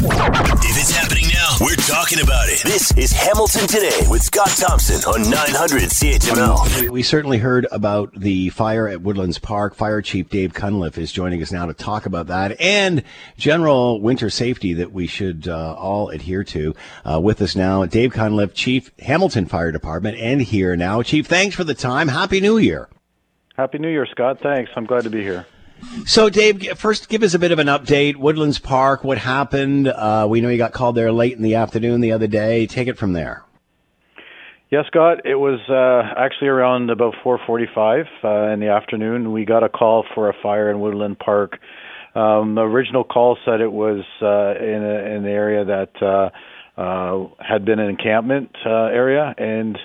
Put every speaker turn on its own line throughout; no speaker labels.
If it's happening now, we're talking about it. This is Hamilton Today with Scott Thompson on 900 CHML.
We, we certainly heard about the fire at Woodlands Park. Fire Chief Dave Cunliffe is joining us now to talk about that and general winter safety that we should uh, all adhere to. Uh, with us now, Dave Cunliffe, Chief Hamilton Fire Department, and here now. Chief, thanks for the time. Happy New Year.
Happy New Year, Scott. Thanks. I'm glad to be here.
So, Dave, first give us a bit of an update. Woodlands Park, what happened? Uh, we know you got called there late in the afternoon the other day. Take it from there.
Yes, Scott. It was uh, actually around about 4:45 uh, in the afternoon. We got a call for a fire in Woodland Park. Um, the original call said it was uh, in, a, in the area that uh, uh, had been an encampment uh, area, and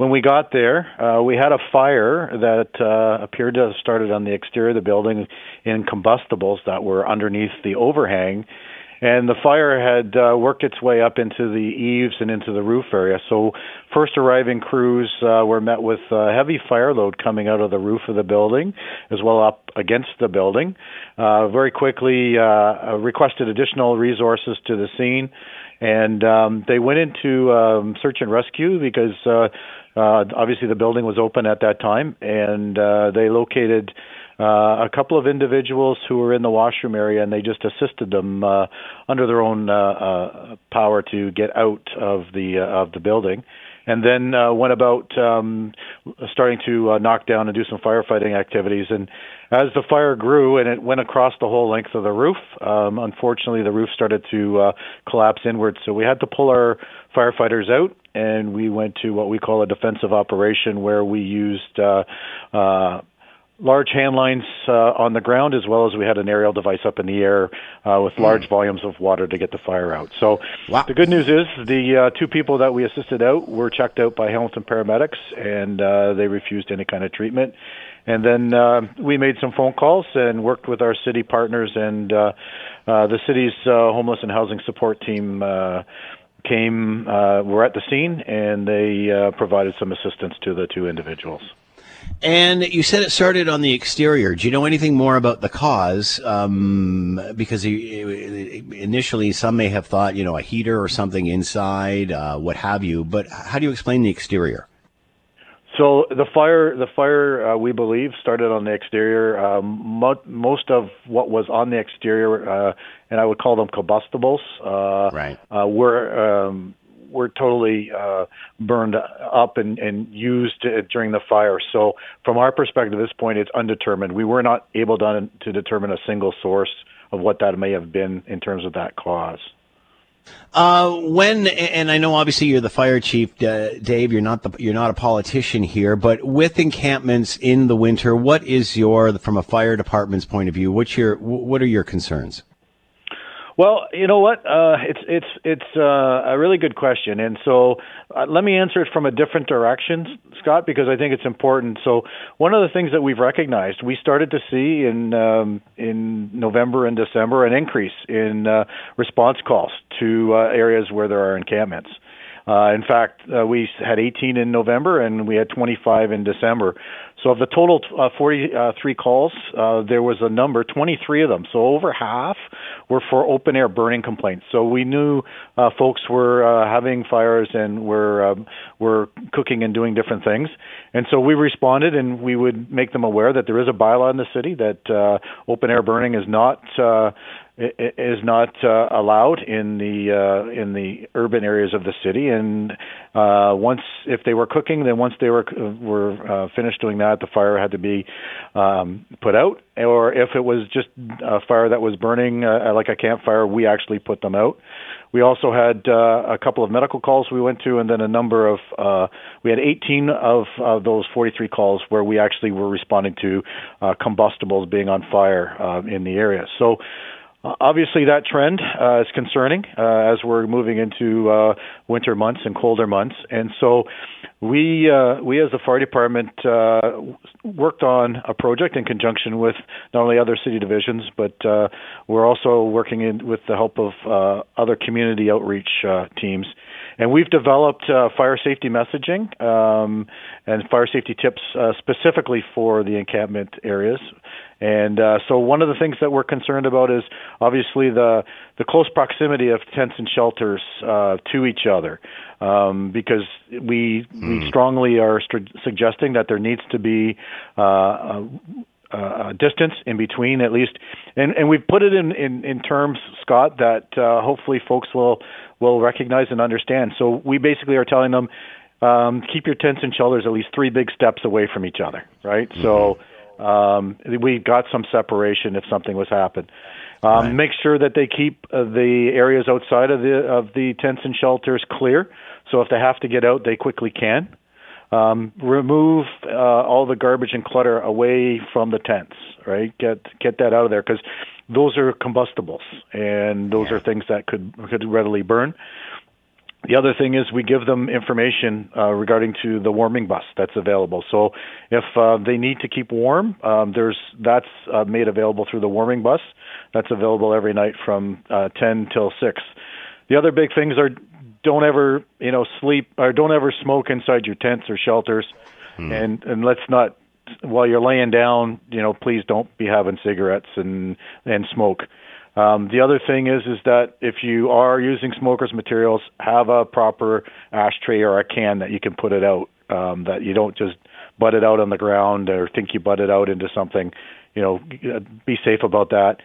when we got there, uh, we had a fire that uh, appeared to have started on the exterior of the building in combustibles that were underneath the overhang. And the fire had uh, worked its way up into the eaves and into the roof area. So, first arriving crews uh, were met with uh, heavy fire load coming out of the roof of the building, as well up against the building. Uh, very quickly uh, requested additional resources to the scene, and um, they went into um, search and rescue because uh, uh, obviously, the building was open at that time, and uh, they located uh, a couple of individuals who were in the washroom area, and they just assisted them uh, under their own uh, uh, power to get out of the uh, of the building and then uh, went about um, starting to uh, knock down and do some firefighting activities. And as the fire grew and it went across the whole length of the roof, um, unfortunately the roof started to uh, collapse inward. So we had to pull our firefighters out, and we went to what we call a defensive operation, where we used uh, uh, large hand lines uh, on the ground as well as we had an aerial device up in the air uh, with hmm. large volumes of water to get the fire out. So wow. the good news is the uh, two people that we assisted out were checked out by Hamilton paramedics and uh, they refused any kind of treatment. And then uh, we made some phone calls and worked with our city partners and uh, uh, the city's uh, homeless and housing support team. Uh, came uh, were at the scene and they uh, provided some assistance to the two individuals.
And you said it started on the exterior. Do you know anything more about the cause? Um, because initially, some may have thought, you know, a heater or something inside, uh, what have you. But how do you explain the exterior?
So the fire, the fire, uh, we believe, started on the exterior. Um, mo- most of what was on the exterior, uh, and I would call them combustibles, uh,
right.
uh, were um, were totally uh, burned up and, and used during the fire. So, from our perspective, at this point, it's undetermined. We were not able to, to determine a single source of what that may have been in terms of that cause.
Uh, when and I know obviously you're the fire chief, uh, Dave. You're not the you're not a politician here, but with encampments in the winter, what is your from a fire department's point of view? What's your what are your concerns?
Well, you know what? Uh, it's it's it's uh, a really good question, and so uh, let me answer it from a different direction, Scott, because I think it's important. So, one of the things that we've recognized, we started to see in um, in November and December an increase in uh, response calls to uh, areas where there are encampments. Uh, in fact, uh, we had 18 in November and we had 25 in December. So of the total uh, 43 calls, uh, there was a number, 23 of them. So over half were for open air burning complaints. So we knew uh, folks were uh, having fires and were um, were cooking and doing different things. And so we responded, and we would make them aware that there is a bylaw in the city that uh, open air burning is not uh, is not uh, allowed in the uh, in the urban areas of the city. And uh, once, if they were cooking, then once they were were uh, finished doing that, the fire had to be um, put out. Or if it was just a fire that was burning, uh, like a campfire, we actually put them out. We also had uh, a couple of medical calls we went to, and then a number of uh, we had 18 of uh, those 43 calls where we actually were responding to uh, combustibles being on fire uh, in the area. So obviously, that trend uh, is concerning uh, as we're moving into uh, winter months and colder months, and so we uh, we as the fire department uh, worked on a project in conjunction with not only other city divisions, but we're also working in with the help of other community outreach teams. And we've developed fire safety messaging um, and fire safety tips specifically for the encampment areas And uh, so one of the things that we're concerned about is obviously the the close proximity of tents and shelters uh, to each other, um, because we we hmm. strongly are st- suggesting that there needs to be uh, a, a distance in between at least, and and we've put it in in, in terms, Scott, that uh, hopefully folks will will recognize and understand. So we basically are telling them. Um, keep your tents and shelters at least three big steps away from each other, right? Mm-hmm. So um, we got some separation if something was happened. Um, right. Make sure that they keep uh, the areas outside of the of the tents and shelters clear. So if they have to get out, they quickly can. Um, remove uh, all the garbage and clutter away from the tents. Right, get get that out of there because those are combustibles and those yeah. are things that could could readily burn. The other thing is we give them information uh, regarding to the warming bus that's available. So if uh, they need to keep warm, um, there's that's uh, made available through the warming bus. That's available every night from uh, 10 till 6. The other big things are don't ever you know sleep or don't ever smoke inside your tents or shelters, hmm. and and let's not while you're laying down, you know, please don't be having cigarettes and and smoke. Um, the other thing is is that if you are using smokers materials, have a proper ashtray or a can that you can put it out. Um, that you don't just butt it out on the ground or think you butt it out into something. You know, be safe about that.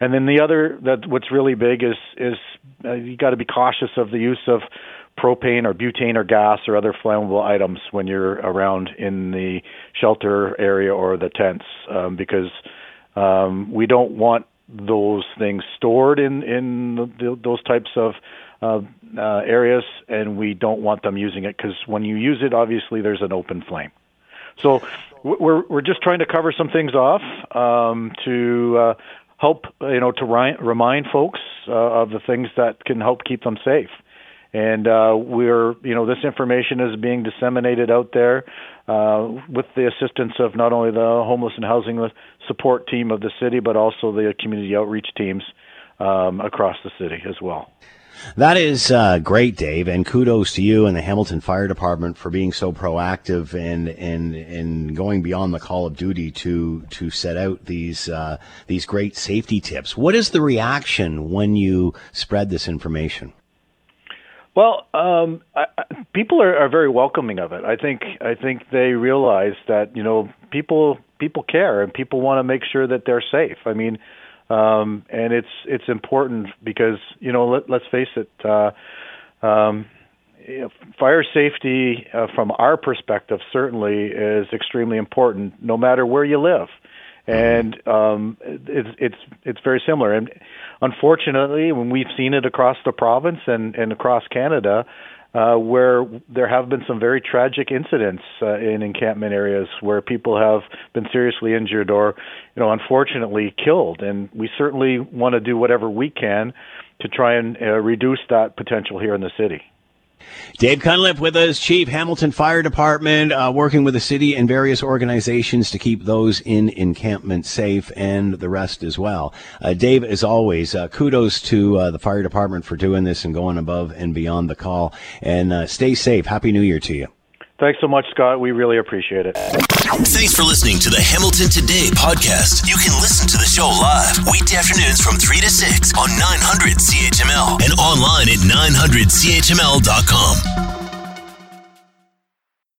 And then the other that what's really big is is uh, you got to be cautious of the use of propane or butane or gas or other flammable items when you're around in the shelter area or the tents um, because um, we don't want those things stored in in the, those types of uh, uh, areas, and we don't want them using it because when you use it, obviously there's an open flame. So we're we're just trying to cover some things off um, to uh, help you know to ri- remind folks uh, of the things that can help keep them safe. And uh, we're you know this information is being disseminated out there uh, with the assistance of not only the homeless and housing support team of the city, but also the community outreach teams um, across the city as well.
That is uh, great, Dave, and kudos to you and the Hamilton Fire Department for being so proactive and and and going beyond the call of duty to to set out these uh, these great safety tips. What is the reaction when you spread this information?
Well, um, I, I, people are, are very welcoming of it. I think I think they realize that you know people people care and people want to make sure that they're safe. I mean, um, and it's it's important because you know let, let's face it. Uh, um, fire safety, uh, from our perspective, certainly is extremely important, no matter where you live. And um, it's it's it's very similar. And unfortunately, when we've seen it across the province and, and across Canada, uh, where there have been some very tragic incidents uh, in encampment areas where people have been seriously injured or, you know, unfortunately killed. And we certainly want to do whatever we can to try and uh, reduce that potential here in the city.
Dave Cunliffe with us, Chief Hamilton Fire Department, uh, working with the city and various organizations to keep those in encampment safe and the rest as well. Uh, Dave, as always, uh, kudos to uh, the fire department for doing this and going above and beyond the call. And uh, stay safe. Happy New Year to you.
Thanks so much, Scott. We really appreciate it.
Thanks for listening to the Hamilton Today podcast. You can listen to the show live weekday afternoons from 3 to 6 on 900 CHML and online at 900CHML.com.